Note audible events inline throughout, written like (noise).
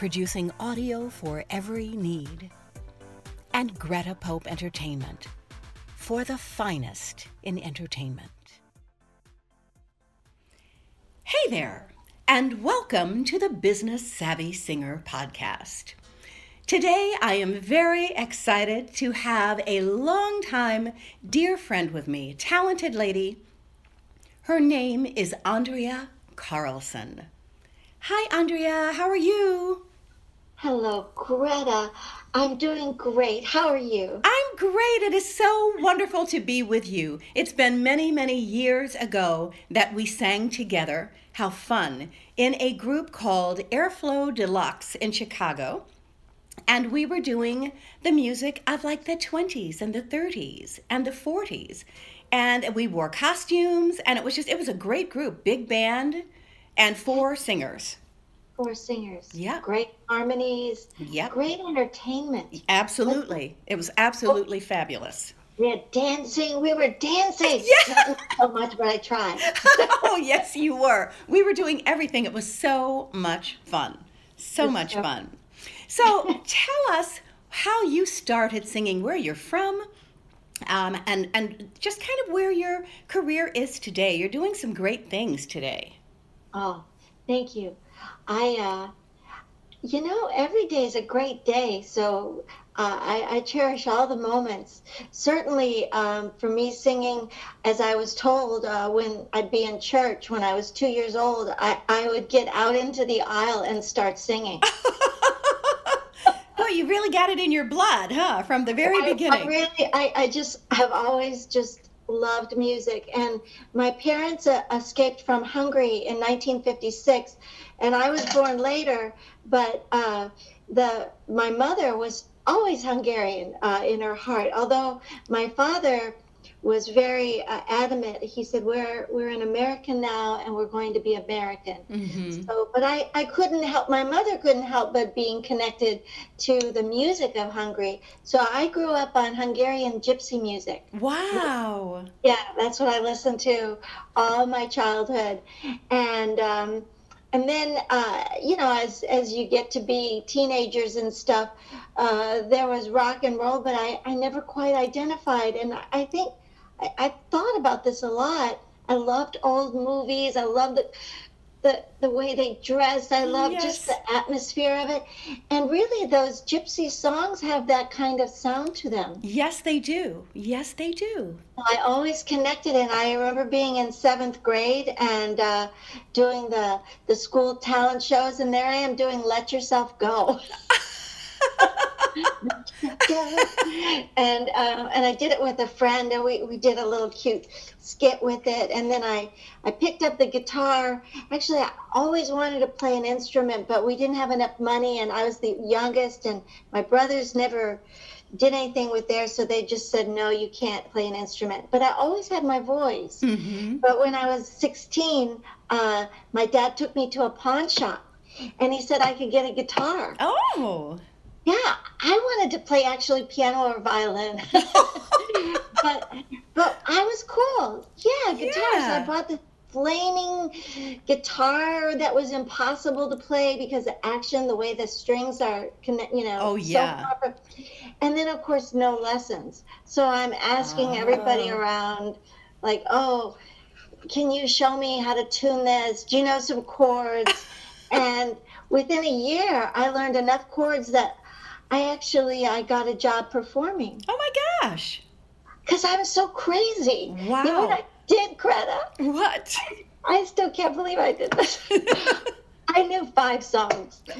producing audio for every need. And Greta Pope Entertainment, for the finest in entertainment. Hey there, and welcome to the Business Savvy Singer podcast. Today, I am very excited to have a longtime dear friend with me, talented lady. Her name is Andrea Carlson. Hi, Andrea, how are you? Hello, Greta. I'm doing great. How are you? I'm great. It is so wonderful to be with you. It's been many, many years ago that we sang together. How fun. In a group called Airflow Deluxe in Chicago. And we were doing the music of like the 20s and the 30s and the 40s. And we wore costumes, and it was just, it was a great group, big band, and four singers four singers. Yeah. Great harmonies. Yeah. Great entertainment. Absolutely. It was absolutely fabulous. We had dancing. We were dancing. (laughs) Yeah. So much, but I tried. (laughs) oh, yes, you were. We were doing everything. It was so much fun. So much so- fun. (laughs) So tell us how you started singing, where you're from, um, and, and just kind of where your career is today. You're doing some great things today. Oh, thank you. I, uh, you know, every day is a great day. So uh, I, I cherish all the moments. Certainly, um, for me, singing, as I was told uh, when I'd be in church when I was two years old, I, I would get out into the aisle and start singing. (laughs) Well, you really got it in your blood, huh? From the very I- I, beginning. really, I, I just have always just loved music. And my parents uh, escaped from Hungary in 1956, and I was born later. But uh, the my mother was always Hungarian uh, in her heart. Although my father was very uh, adamant. He said, "We're we're an American now, and we're going to be American." Mhm. So, but I, I couldn't help, my mother couldn't help but being connected to the music of Hungary. So I grew up on Hungarian gypsy music. Wow. Yeah, that's what I listened to all my childhood. And, um, and then, uh, you know, as, as you get to be teenagers and stuff, uh, there was rock and roll, but I, I never quite identified. And I- think I, I thought about this a lot. I loved old movies. I loved the, the, the way they dressed. I loved just the atmosphere of it. And really, those gypsy songs have that kind of sound to them. Yes, they do. Yes, they do. I always connected, and I remember being in seventh grade and uh, doing the the school talent shows, and there I am doing "Let Yourself Go," (laughs) and um, and I did it with a friend, and we, we did a little cute skit with it, and then I I picked up the guitar. Actually, I always wanted to play an instrument, but we didn't have enough money, and I was the youngest, and my brothers never did anything with theirs, so they just said, no, you can't play an instrument. But I always had my voice. hmm But when I was 16, uh, my dad took me to a pawn shop and he said I could get a guitar. Oh. Yeah, I wanted to play actually piano or violin. (laughs) but but I was cool. Yeah, guitar. Yeah. I bought the flaming guitar that was impossible to play because the action, the way the strings are connect, you know. Oh, yeah. proper. And then of course no lessons. So I'm asking everybody Oh. around, like, oh, can you show me how to tune this? Do you know some chords? (laughs) and within a year, I learned enough chords that I actually I got a job performing Oh my gosh. because I was so crazy. Wow! You know what I did, Greta? What? I still can't believe I did this. (laughs) I knew five songs. (laughs)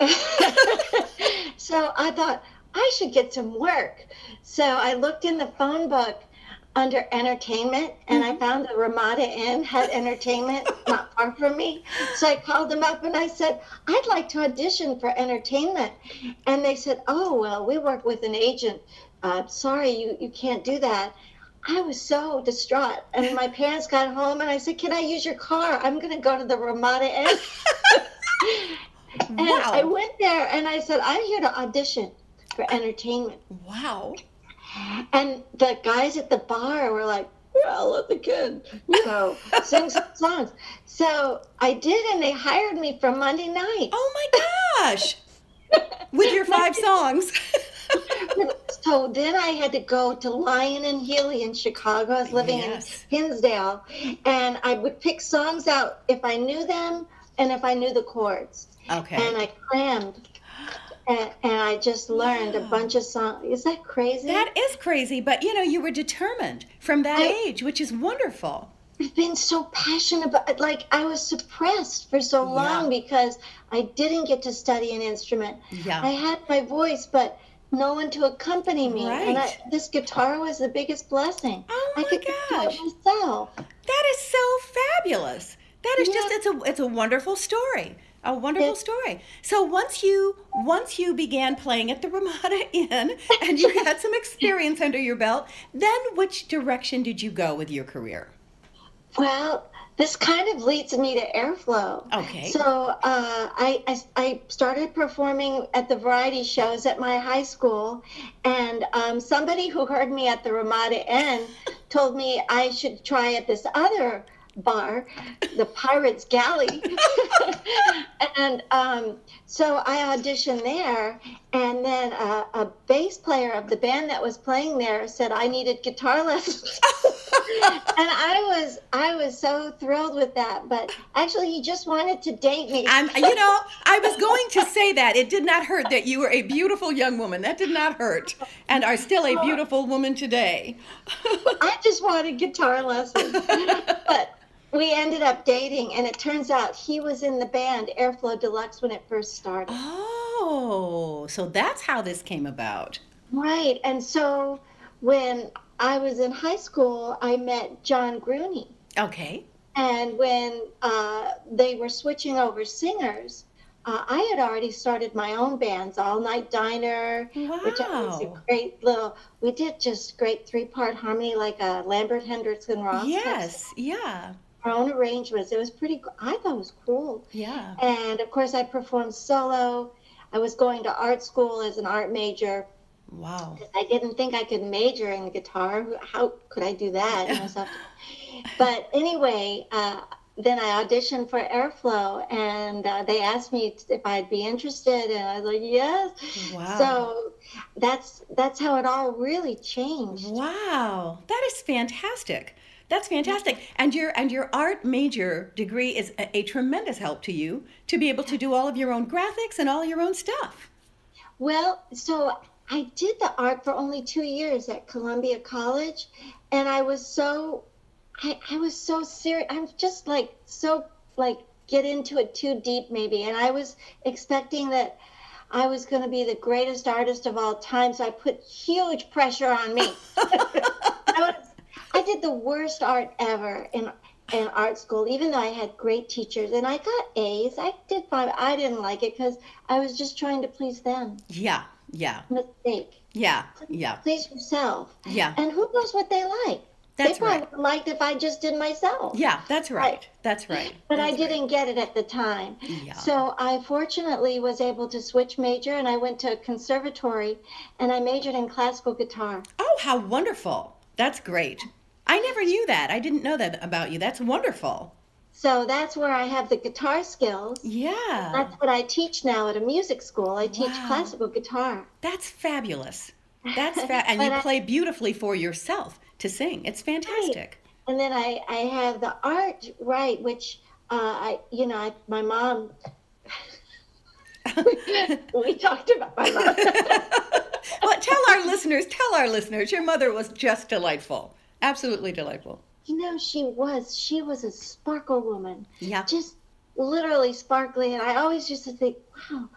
(laughs) so I thought I should get some work. So I looked in the phone book under entertainment and I found the Ramada Inn had entertainment not far from me. So I called them up and I said, I'd like to audition for entertainment. And they said, Oh, well, we work with an agent. Uh, sorry, you, you can't do that. I was so distraught. And my parents got home and I said, Can I use your car? I'm going to go to the Ramada Inn. (laughs) and I went there and I said, I'm here to audition for entertainment. Wow. And the guys at the bar were like, well, let the kid, you know, sing some songs. So I did, and they hired me for Monday night. Oh my gosh. With your five (laughs) songs. (laughs) So then I had to go to Lyon and Healy in Chicago. I was living Yes. in Hinsdale, and I would pick songs out if I knew them and if I knew the chords. Okay. And I crammed, and, and I just learned a bunch of songs. Is that crazy? That is crazy, but you know, you were determined from that I- age, which is wonderful. I've been so passionate about like I was suppressed for so long because I didn't get to study an instrument. Yeah. I had my voice, but no one to accompany me. And I, Right. this guitar was the biggest blessing. Oh I my could do gosh. myself. That is so fabulous. That is just it's a it's a wonderful story. A wonderful story. So once you once you began playing at the Ramada (laughs) Inn and you had some experience under your belt, then which direction did you go with your career? Well, this kind of leads me to airflow. Okay. So uh, I, I I started performing at the variety shows at my high school, and um, somebody who heard me at the Ramada Inn told me I should try at this other bar, the Pirates Galley, (laughs) and um, so I auditioned there, and then a, a bass player of the band that was playing there said I needed guitar lessons. (laughs) and I was I was so thrilled with that. But actually, he just wanted to date me. I'm you know, I was going to say that. It did not hurt that you were a beautiful young woman. That did not hurt. And are still a beautiful woman today. I just wanted guitar lessons. (laughs) but we ended up dating, and it turns out he was in the band Airflow Deluxe when it first started. Oh, so that's how this came about. Right. And so when I was in high school, I met John Grooney. Okay. And when uh, they were switching over singers, uh, I had already started my own bands, All Night Diner, which was a great little. We did just great three-part harmony, like a Lambert Hendricks and Ross. Yes. Yeah. Our own arrangements. It was pretty. I thought it was cool. Yeah. And of course, I performed solo. I was going to art school as an art major. Wow. I didn't think I could major in guitar. How could I do that? You know, so- (laughs) but anyway, uh, then I auditioned for Airflow, and uh, they asked me if I'd be interested, and I was like, yes. Wow. So that's that's how it all really changed. Wow. That is fantastic. That's fantastic. And your and your art major degree is a, a tremendous help to you to be able to do all of your own graphics and all your own stuff. Well, so I did the art for only two years at Columbia College, and I was so, I, I was so serious. I'm just like so like get into it too deep maybe, and I was expecting that I was going to be the greatest artist of all time, so I put huge pressure on me. (laughs) I I did the worst art ever in in art school, even though I had great teachers and I got A's. I did fine. I didn't like it because I was just trying to please them. Yeah. Yeah. Mistake. Yeah. Yeah. Please yourself. Yeah. And who knows what they like? That's they probably right. liked if I just did myself. Yeah, that's right. That's right. But I That's right. didn't get it at the time. Yeah. So I fortunately was able to switch major and I went to a conservatory and I majored in classical guitar. Oh, how wonderful. That's great. I never knew that. I didn't know that about you. That's wonderful. So that's where I have the guitar skills. Yeah. That's what I teach now at a music school. I teach Wow. classical guitar. That's fabulous. That's (laughs) fa- and you I- play beautifully for yourself to sing. It's fantastic. And then I, I have the art right, which uh, I you know I, my mom (laughs) we talked about my mom. (laughs) well, tell our listeners, tell our listeners, your mother was just delightful. Absolutely delightful. You know, she was. She was a sparkle woman. Yeah. Just literally sparkly. And I always used to think, wow,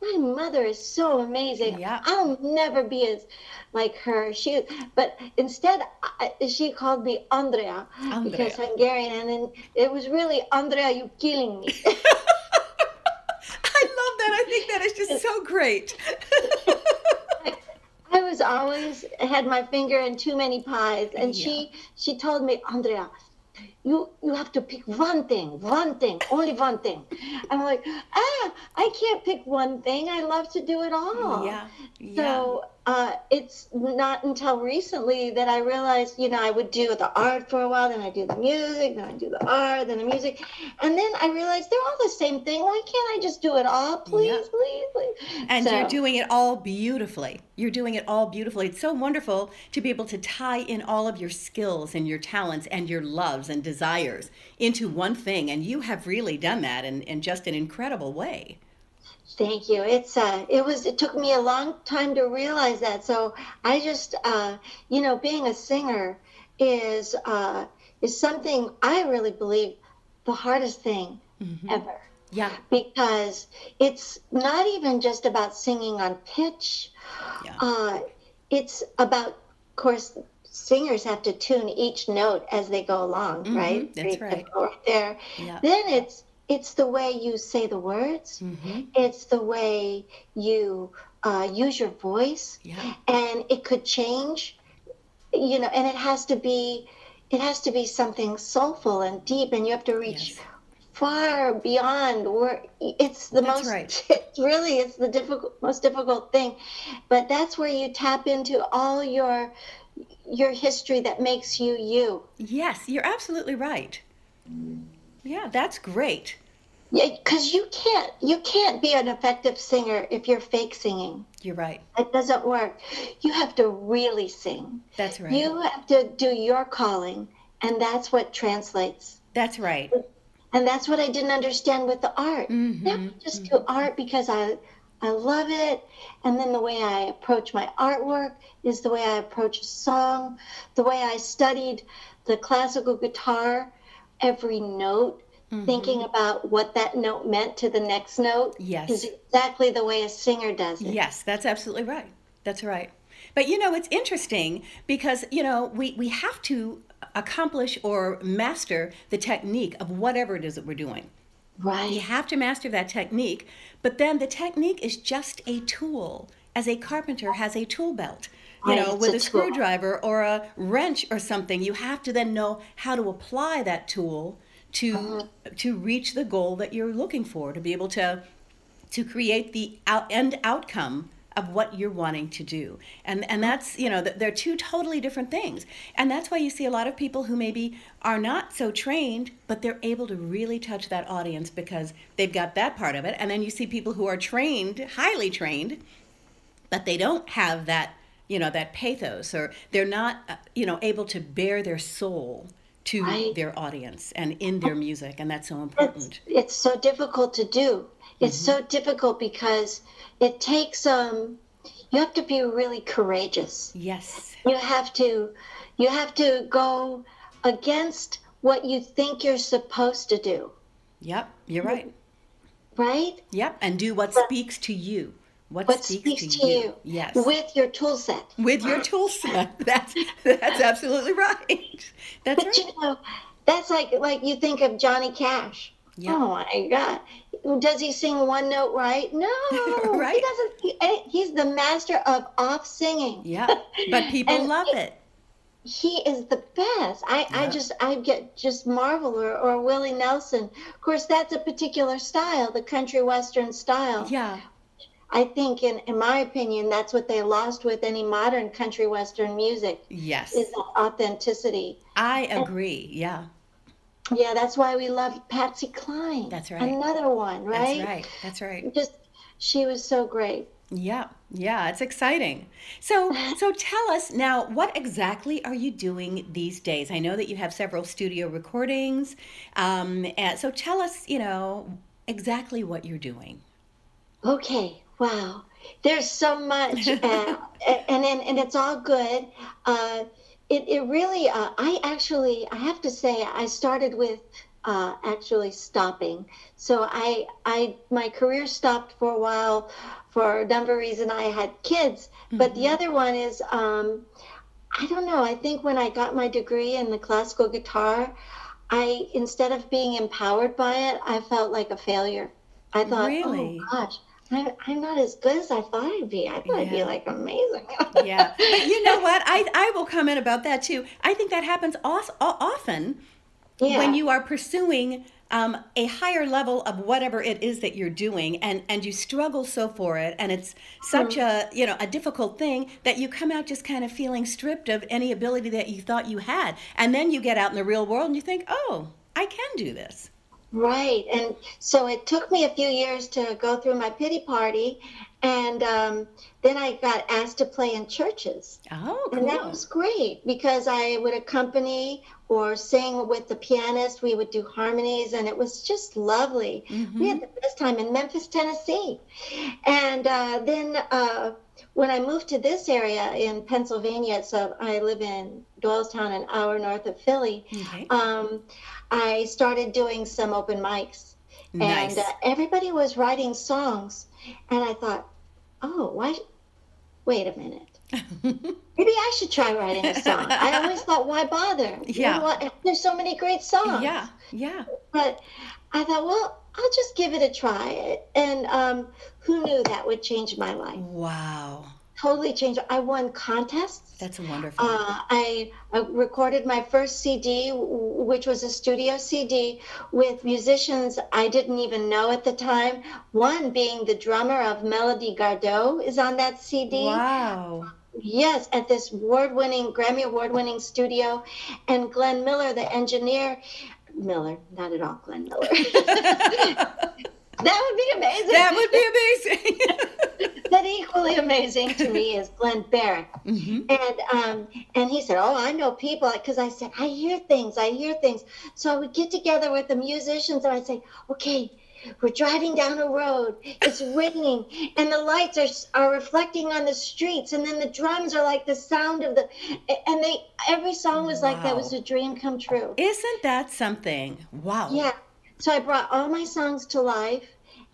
my mother is so amazing. Yeah. I'll never be as like her. She, but instead, I, she called me Andrea, Andrea. because Hungarian, and then it was really Andrea, you killing me. (laughs) I love that. I think that is just so great. (laughs) I was always had my finger in too many pies, and she she told me, Andrea, you you have to pick one thing, one thing, only one thing. I'm like, ah, I can't pick one thing. I love to do it all. Yeah, yeah. So uh, it's not until recently that I realized, you know, I would do the art for a while, then I do the music, then I do the art, then the music, and then I realized they're all the same thing. Why can't I just do it all, please, Yeah. please, please? And So- you're doing it all beautifully. You're doing it all beautifully. It's so wonderful to be able to tie in all of your skills and your talents and your loves and desires into one thing. And you have really done that in, in just an incredible way. Thank you. It's uh, it was it took me a long time to realize that. So I just uh, you know, being a singer is uh, is something I really believe the hardest thing ever Yeah. because it's not even just about singing on pitch. Yeah. Uh, it's about, of course, singers have to tune each note as they go along, right? Mm-hmm. that's right. difficult right there. Yeah. Then it's it's the way you say the words. hmm It's the way you uh, use your voice, Yeah. and it could change. You know, and it has to be, it has to be something soulful and deep, and you have to reach Yes. far beyond where it's the That's most. right. (laughs) It's really it's the difficult, most difficult thing, but that's where you tap into all your your history that makes you you. Yes, you're absolutely right. Yeah, that's great. Yeah, because you can't you can't be an effective singer if you're fake singing. You're right. It doesn't work. You have to really sing. That's right. You have to do your calling, and that's what translates. That's right. And that's what I didn't understand with the art. Mhm, Never just do art because I I love it, and then the way I approach my artwork is the way I approach a song, the way I studied the classical guitar, every note, Mm-hmm. thinking about what that note meant to the next note Yes. is exactly the way a singer does it. Yes, that's absolutely right. That's right. But you know, it's interesting because, you know, we, we have to accomplish or master the technique of whatever it is that we're doing. Right. You have to master that technique, but then the technique is just a tool, as a carpenter has a tool belt. You Right, know, it's with a a, screwdriver or a wrench or something, you have to then know how to apply that tool to Uh-huh. to reach the goal that you're looking for, to be able to to create the out, end outcome of what you're wanting to do and and that's you know they're two totally different things and that's why you see a lot of people who maybe are not so trained but they're able to really touch that audience because they've got that part of it and then you see people who are trained highly trained but they don't have that you know that pathos or they're not uh, you know able to bear their soul to Right. their audience and in their music and that's so It's, important it's so difficult to do. It's Mm-hmm. so difficult because it takes um you have to be really courageous. yes You have to you have to go against what you think you're supposed to do, yep you're right right? Yep, and do what speaks to you. What, What speaks, speaks to, to you. you Yes. with your tool set. With your tool set. (laughs) That's that's absolutely right. That's But right. you know, that's like like you think of Johnny Cash. Yeah. Oh my God. Does he sing one note right? No. (laughs) Right. He doesn't. He, eh, he's the master of off singing. Yeah. (laughs) But people And love it. He is the best. I, I just I get just marvel or, or Willie Nelson. Of course, that's a particular style, the country western style. Yeah. I think, in in my opinion, that's what they lost with any modern country western music Yes. is authenticity. I agree. Yeah. Yeah, that's why we love Patsy Cline. That's right. Another one, right? That's right. That's right. Just she was so great. Yeah. Yeah, it's exciting. So (laughs) so tell us now what exactly are you doing these days? I know that you have several studio recordings. Um, and so tell us, you know, exactly what you're doing. Okay, wow. There's so much, (laughs) uh, and, and and it's all good. Uh, it it really. Uh, I actually, I have to say, I started with uh, actually stopping. So I I my career stopped for a while for a number of reasons. I had kids, mm-hmm. but the mm-hmm. other one is. Um, I don't know. I think when I got my degree in the classical guitar, I instead of being empowered by it, I felt like a failure. I thought, oh really? oh gosh, I, am not as good as I thought I'd be. I thought yeah. I'd be like amazing. (laughs) yeah, but you know what? I I will comment about that too. I think that happens often yeah. when you are pursuing um, a higher level of whatever it is that you're doing and and you struggle so for it and it's such mm. a you know a difficult thing that you come out just kind of feeling stripped of any ability that you thought you had and then you get out in the real world and you think oh i can do this right and so it took me a few years to go through my pity party and um, then I got asked to play in churches. Oh, cool. And that was great because I would accompany or sing with the pianist. We would do harmonies, and it was just lovely. Mm-hmm. We had the best time in Memphis, Tennessee. And uh, then uh, when I moved to this area in Pennsylvania, so I live in Doylestown, an hour north of Philly, okay. um, I started doing some open mics. Nice. And uh, everybody was writing songs. And I thought, oh, why? Wait a minute. (laughs) Maybe I should try writing a song. I always thought, why bother? Yeah. You know There's so many great songs. Yeah, yeah. But I thought, well, I'll just give it a try. And um, who knew that would change my life? Wow totally changed. I won contests. That's wonderful. Uh, I, I, recorded my first CD, which was a studio CD with musicians I didn't even know at the time. One being the drummer of Melody Gardot is on that CD. Wow. Yes, at this award-winning Grammy award-winning studio, and Glenn Miller, the engineer. Miller, not at all, Glenn Miller. (laughs) (laughs) That would be amazing. That would be amazing. (laughs) but equally amazing to me is Glenn Barrett. Mm-hmm. And um, and he said, "Oh, I know people," because I said, "I hear things, I hear things." So I would get together with the musicians and I'd say, "Okay." We're driving down a road. It's raining, and the lights are are reflecting on the streets, and then the drums are like the sound of the. And they every song was wow. like that was a dream come true. Isn't that something? Wow. Yeah, so I brought all my songs to life,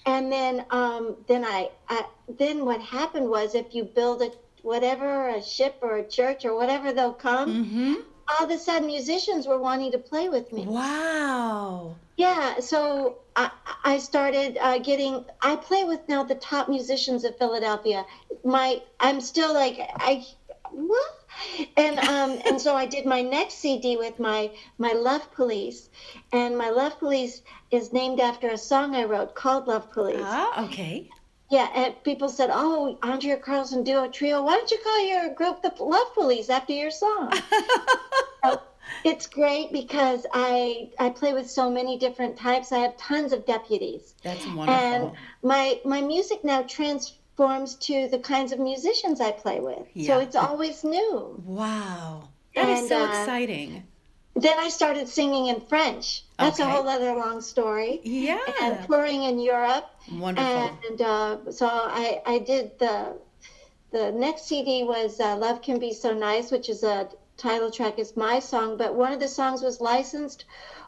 and then um, then I, I then what happened was if you build a whatever a ship or a church or whatever they'll come. Mm-hmm. All of a sudden, musicians were wanting to play with me. Wow. Yeah, so I, I started uh, getting. I play with now the top musicians of Philadelphia. My, I'm still like I, what? and um, (laughs) and so I did my next CD with my my Love Police, and my Love Police is named after a song I wrote called Love Police. Ah, okay. Yeah, and people said, "Oh, Andrea Carlson duo trio. Why don't you call your group the Love Police after your song?" (laughs) so it's great because I I play with so many different types. I have tons of deputies. That's wonderful. And my my music now transforms to the kinds of musicians I play with. Yeah. So it's always new. Wow. that and, is so uh, exciting. Then I started singing in French. That's okay. a whole other long story. Yeah. And touring in Europe. Wonderful. And uh, so I, I did the the next CD was uh, Love Can Be So Nice, which is a title track is my song, but one of the songs was licensed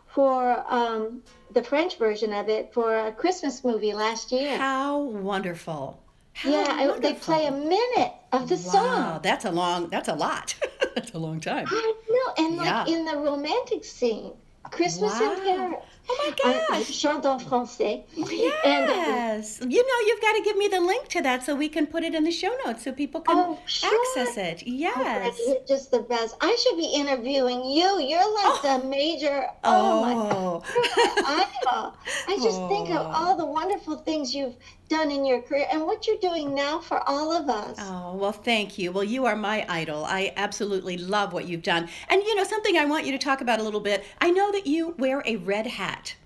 for um, the French version of it for a Christmas movie last year. How wonderful. How yeah, wonderful. they play a minute of the wow, song. That's a long. That's a lot. (laughs) that's a long time. I know, and like yeah. in the romantic scene, Christmas wow. in Paris. Oh my gosh. Je chante en français. Yes. And, uh, you know, you've got to give me the link to that so we can put it in the show notes so people can oh, sure. access it. Yes. Oh, you're just the best. I should be interviewing you. You're like oh. the major. Oh, oh. my idol. I just think of (laughs) all the wonderful things you've done in your career and what you're doing now for all of us. Oh, well, thank you. Well, you are my idol. I absolutely love what you've done. And, you know, something I want you to talk about a little bit. I know that you wear a red hat.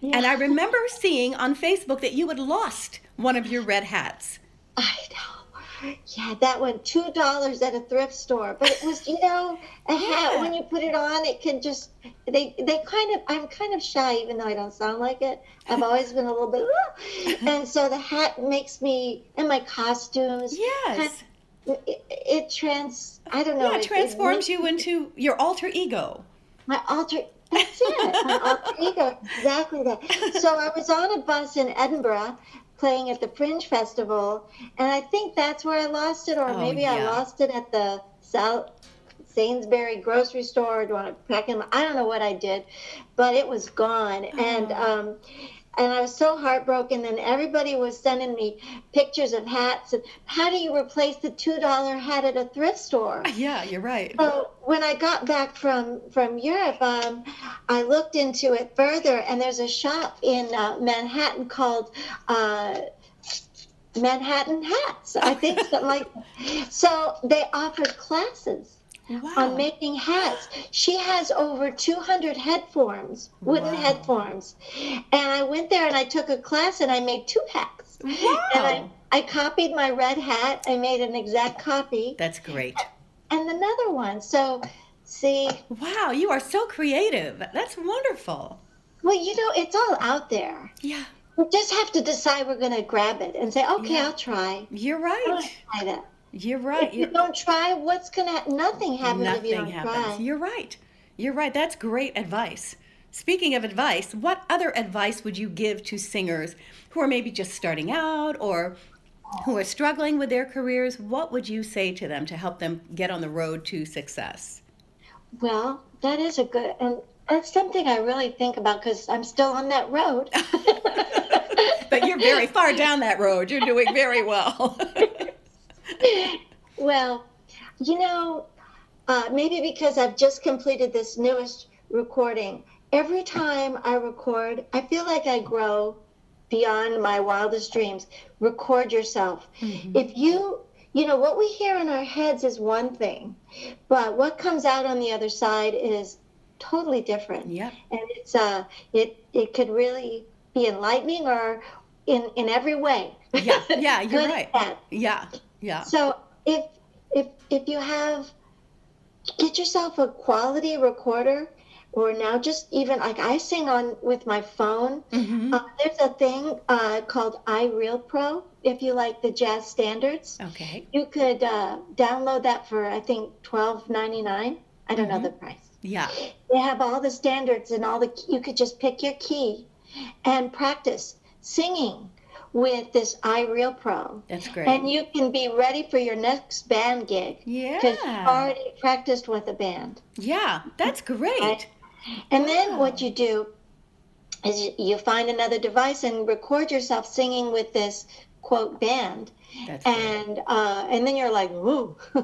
Yeah. And I remember seeing on Facebook that you had lost one of your red hats. I know. Yeah, that one two dollars at a thrift store. But it was, you know, a hat. When you put it on, it can just they they kind of. I'm kind of shy, even though I don't sound like it. I've always been a little bit, (laughs) and so the hat makes me and my costumes. Yes. Kind of, it, it trans. I don't know. Yeah, it, transforms it, you into your alter ego. My alter. That's it. My (laughs) alter ego. Exactly that. So I was on a bus in Edinburgh playing at the Fringe Festival, and I think that's where I lost it, or Oh, maybe I lost it at the South Sainsbury grocery store. Do I pack in? I don't know what I did, but it was gone, and Oh. um, and I was so heartbroken. Then everybody was sending me pictures of hats, and how do you replace the two dollar hat at a thrift store? (laughs) Yeah, you're right. So when I got back from from Europe, um, I looked into it further, and there's a shop in uh, Manhattan called uh, Manhattan Hats. I think (laughs) something like. So they offered classes Wow. on making hats. She has over 200 head forms, wooden Wow. head forms, and I went there and I took a class and I made two hats. Wow. And I, I copied my red hat. I made an exact copy That's great. and another one. So, see, Wow, you are so creative. That's wonderful. well, you know, it's all out there. Yeah, We just have to decide we're going to grab it and say, okay, Yeah. I'll try. you're right. gonna try that. You're right. If you You're, don't try, what's to Nothing happens if you don't happens. try. You're right. You're right. That's great advice. Speaking of advice, what other advice would you give to singers who are maybe just starting out or who are struggling with their careers? What would you say to them to help them get on the road to success? Well, that is a good, and that's something I really think about because I'm still on that road. (laughs) But you're very far down that road. You're doing very well. (laughs) well, you know, uh, maybe because I've just completed this newest recording, every time I record, I feel like I grow beyond my wildest dreams. Record yourself. If you, you know, what we hear in our heads is one thing, but what comes out on the other side is totally different. Yep. And it's uh, it it could really be enlightening or in in every way. Yeah, yeah, you're (laughs) right. Yeah, yeah. So if if if you have get yourself a quality recorder or now just even like I sing on with my phone. Mhm. Uh, there's a thing uh, called iReal Pro. If you like the jazz standards, Okay. you could uh, download that for I think twelve ninety nine. I don't Mm-hmm. know the price. Yeah. They have all the standards and all the. You could just pick your key and practice singing with this iReal Pro. That's great. And you can be ready for your next band gig Yeah. because you've already practiced with a band. Yeah, that's great. Right. And then what you do is you- you find another device and record yourself singing with this quote band. That's. And uh, and then you're like, woo. (laughs)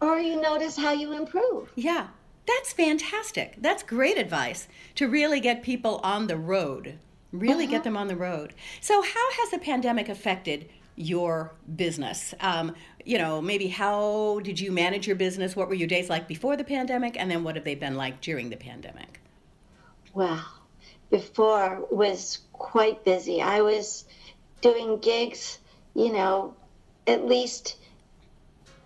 or you notice how you improve. Yeah, that's fantastic. That's great advice to really get people on the road. Really get uh-huh. them on the road. So, how has the pandemic affected your business? Um, you know, maybe how did you manage your business? What were your days like before the pandemic? And then what have they been like during the pandemic? Well, before was quite busy. I was doing gigs, you know, at least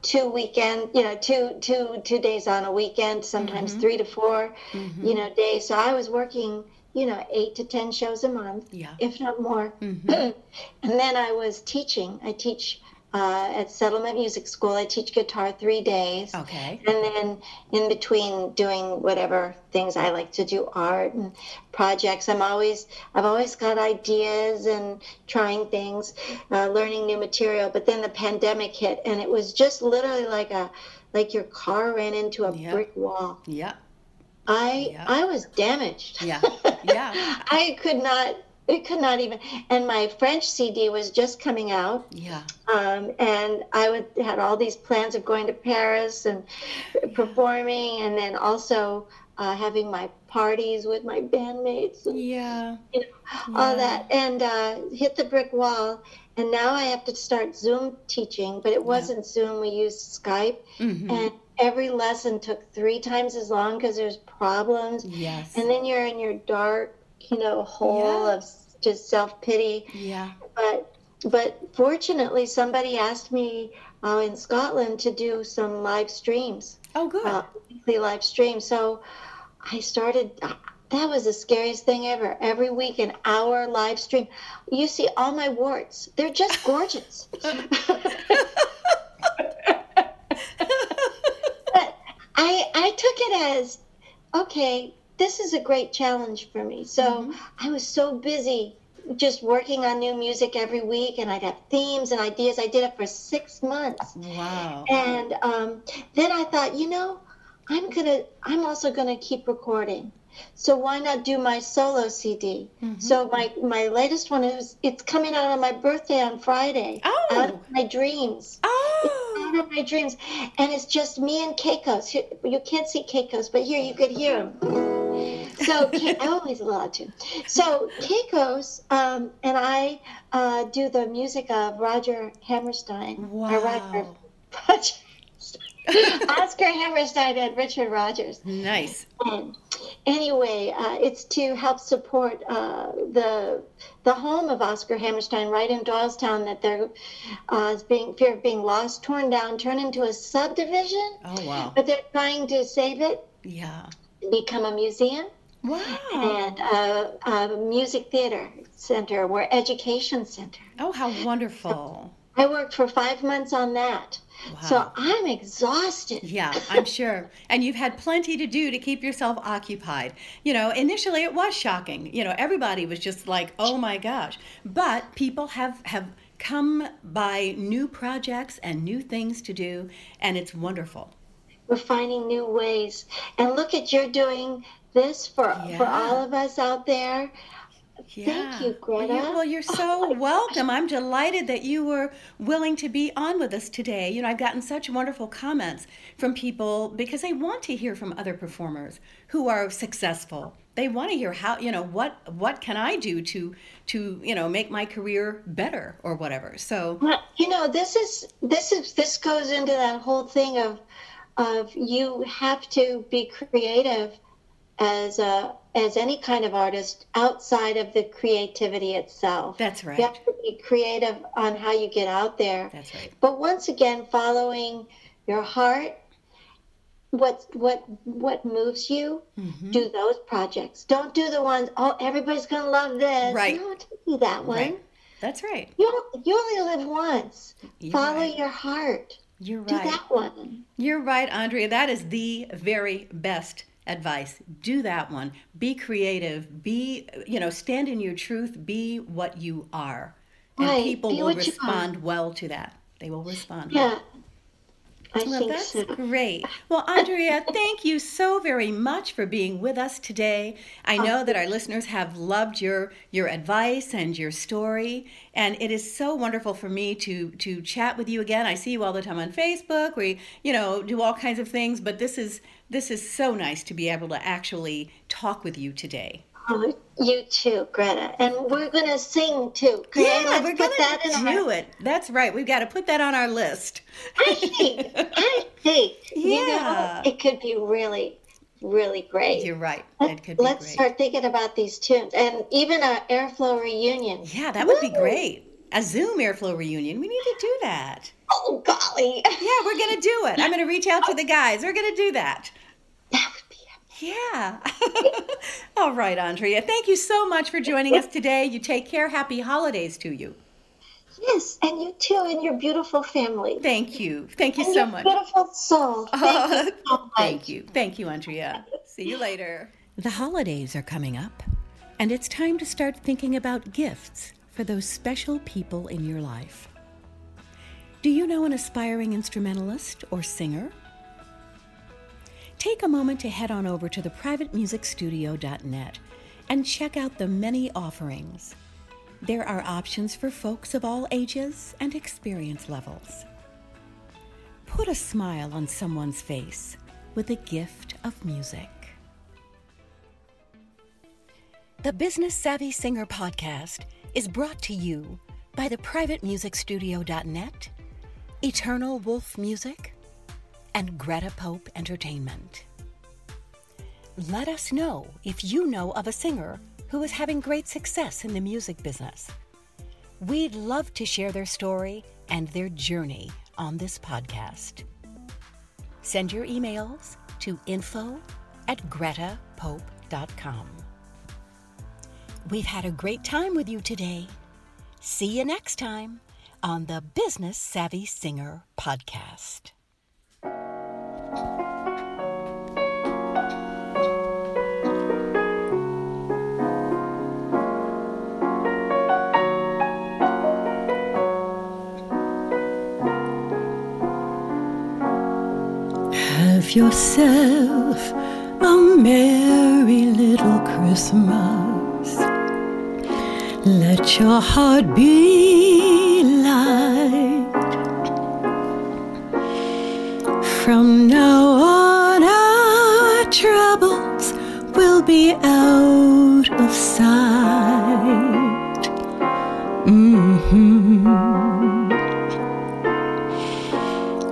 two weekend, you know, two two two days on a weekend, sometimes mm-hmm. three to 4 mm-hmm. you know, days. So I was working, you know, eight to ten shows a month, Yeah. if not more. Mhm. (clears throat) and then I was teaching. I teach uh, at Settlement Music School. I teach guitar three days. Okay. And then in between doing whatever things I like to do, art and projects, I'm always I've always got ideas and trying things, uh, learning new material. But then the pandemic hit, and it was just literally like a like your car ran into a Yeah. brick wall. Yeah. I Yeah. I was damaged. Yeah. (laughs) Yeah. I could not. It could not even. And my French CD was just coming out Yeah. um, and I would had all these plans of going to Paris and performing, and then also uh, having my parties with my bandmates and Yeah. you know, all that, and uh, hit the brick wall. And now I have to start Zoom teaching, but it wasn't Zoom. We used Skype, hmm and every lesson took three times as long because there's problems. Yes. And then you're in your dark, you know, hole Yeah. of just self pity Yeah. but but fortunately, somebody asked me uh, in Scotland to do some live streams. Oh, good. Uh, weekly live streams. So I started. Uh, that was the scariest thing ever. Every week, an hour live stream. You see all my warts. They're just gorgeous. (laughs) I I took it as okay. This is a great challenge for me. So mm-hmm. I was so busy just working on new music every week, and I'd have themes and ideas. I did it for six months. Wow. And um, then I thought, you know, I'm gonna. I'm also gonna keep recording. So why not do my solo CD? Mm-hmm. So my my latest one is it's coming out on my birthday on Friday. Oh. Out of my dreams. Oh. Out of my dreams, and it's just me and Keikos. You can't see Keikos, but here you could hear him. So (laughs) I always allowed to. So Keikos um, and I uh, do the music of Roger Hammerstein. Wow. Roger, Roger (laughs) Oscar Hammerstein and Richard Rodgers. Nice. And anyway, uh, it's to help support uh, the the home of Oscar Hammerstein right in Doylestown that they're uh, being fear of being lost, torn down, turned into a subdivision. Oh wow! But they're trying to save it. Yeah. Become a museum. Wow. And a, a music theater center, or education center. Oh, how wonderful! I worked for five months on that. Wow. So I'm exhausted. Yeah, I'm sure. and you've had plenty to do to keep yourself occupied. You know, initially it was shocking. You know, everybody was just like, "Oh my gosh." But people have have come by new projects and new things to do, and it's wonderful. We're finding new ways. And look at you're doing this for yeah. for all of us out there. Yeah. Thank you, Greta. Well, well, you're so (laughs) welcome. I'm delighted that you were willing to be on with us today. You know, I've gotten such wonderful comments from people because they want to hear from other performers who are successful. They want to hear how, you know, what what can I do to to, you know, make my career better or whatever. So, well, you know, this is this is this goes into that whole thing of of you have to be creative as a as any kind of artist outside of the creativity itself. That's right. You have to be creative on how you get out there. That's right. But once again, following your heart, what what what moves you, mm-hmm. do those projects. Don't do the ones. Oh, everybody's gonna love this. Right. No, don't do that one. Right. That's right. You you only live once. You're Follow right. your heart. You're right. Do that one. You're right, Andrea. That is the very best advice do that one be creative be you know stand in your truth be what you are and right. people be will respond well to that they will respond yeah well. I well, think that's so. great. Well, Andrea, (laughs) thank you so very much for being with us today. I know that our listeners have loved your your advice and your story, and it is so wonderful for me to to chat with you again. I see you all the time on Facebook. We, you know, do all kinds of things, but this is this is so nice to be able to actually talk with you today. Oh, you too, Greta. And we're going to sing too. Yeah, we're going to do our... it. That's right. We've got to put that on our list. I think, (laughs) I think, yeah. you know, it could be really, really great. You're right. It could Let's great. start thinking about these tunes and even an airflow reunion. Yeah, that would Woo! be great. A Zoom airflow reunion. We need to do that. Oh, golly. Yeah, we're going to do it. I'm going to reach out to the guys. We're going to do that. That would be yeah. (laughs) All right, Andrea. Thank you so much for joining us today. You take care. Happy holidays to you. Yes, and you too, and your beautiful family. Thank you. Thank you and so your much. Beautiful soul. (laughs) Thank Oh, you so much. Thank you. Thank you, Andrea. See you later. The holidays are coming up, and it's time to start thinking about gifts for those special people in your life. Do you know an aspiring instrumentalist or singer? Take a moment to head on over to theprivatemusicstudio.net and check out the many offerings. There are options for folks of all ages and experience levels. Put a smile on someone's face with a gift of music. The Business Savvy Singer podcast is brought to you by theprivatemusicstudio.net, Eternal Wolf Music, and Greta Pope Entertainment. Let us know if you know of a singer who is having great success in the music business. We'd love to share their story and their journey on this podcast. Send your emails to info at gretapope.com. We've had a great time with you today. See you next time on the Business Savvy Singer podcast. Have yourself a merry little Christmas. Let your heart be light. From now on, our troubles will be out of sight. Mm-hmm.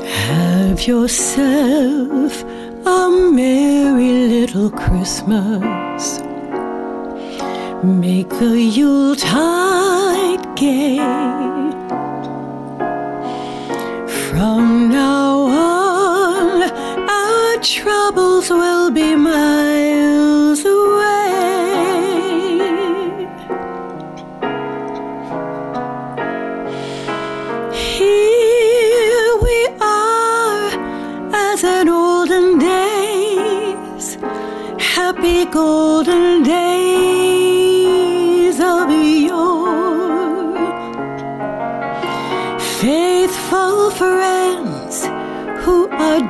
Have yourself a merry little Christmas. Make the Yuletide gay. From now on, our troubles will be miles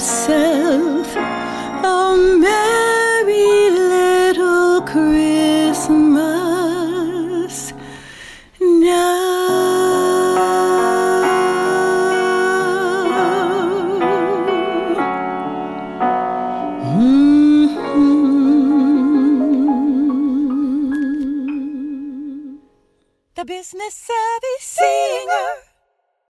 yourself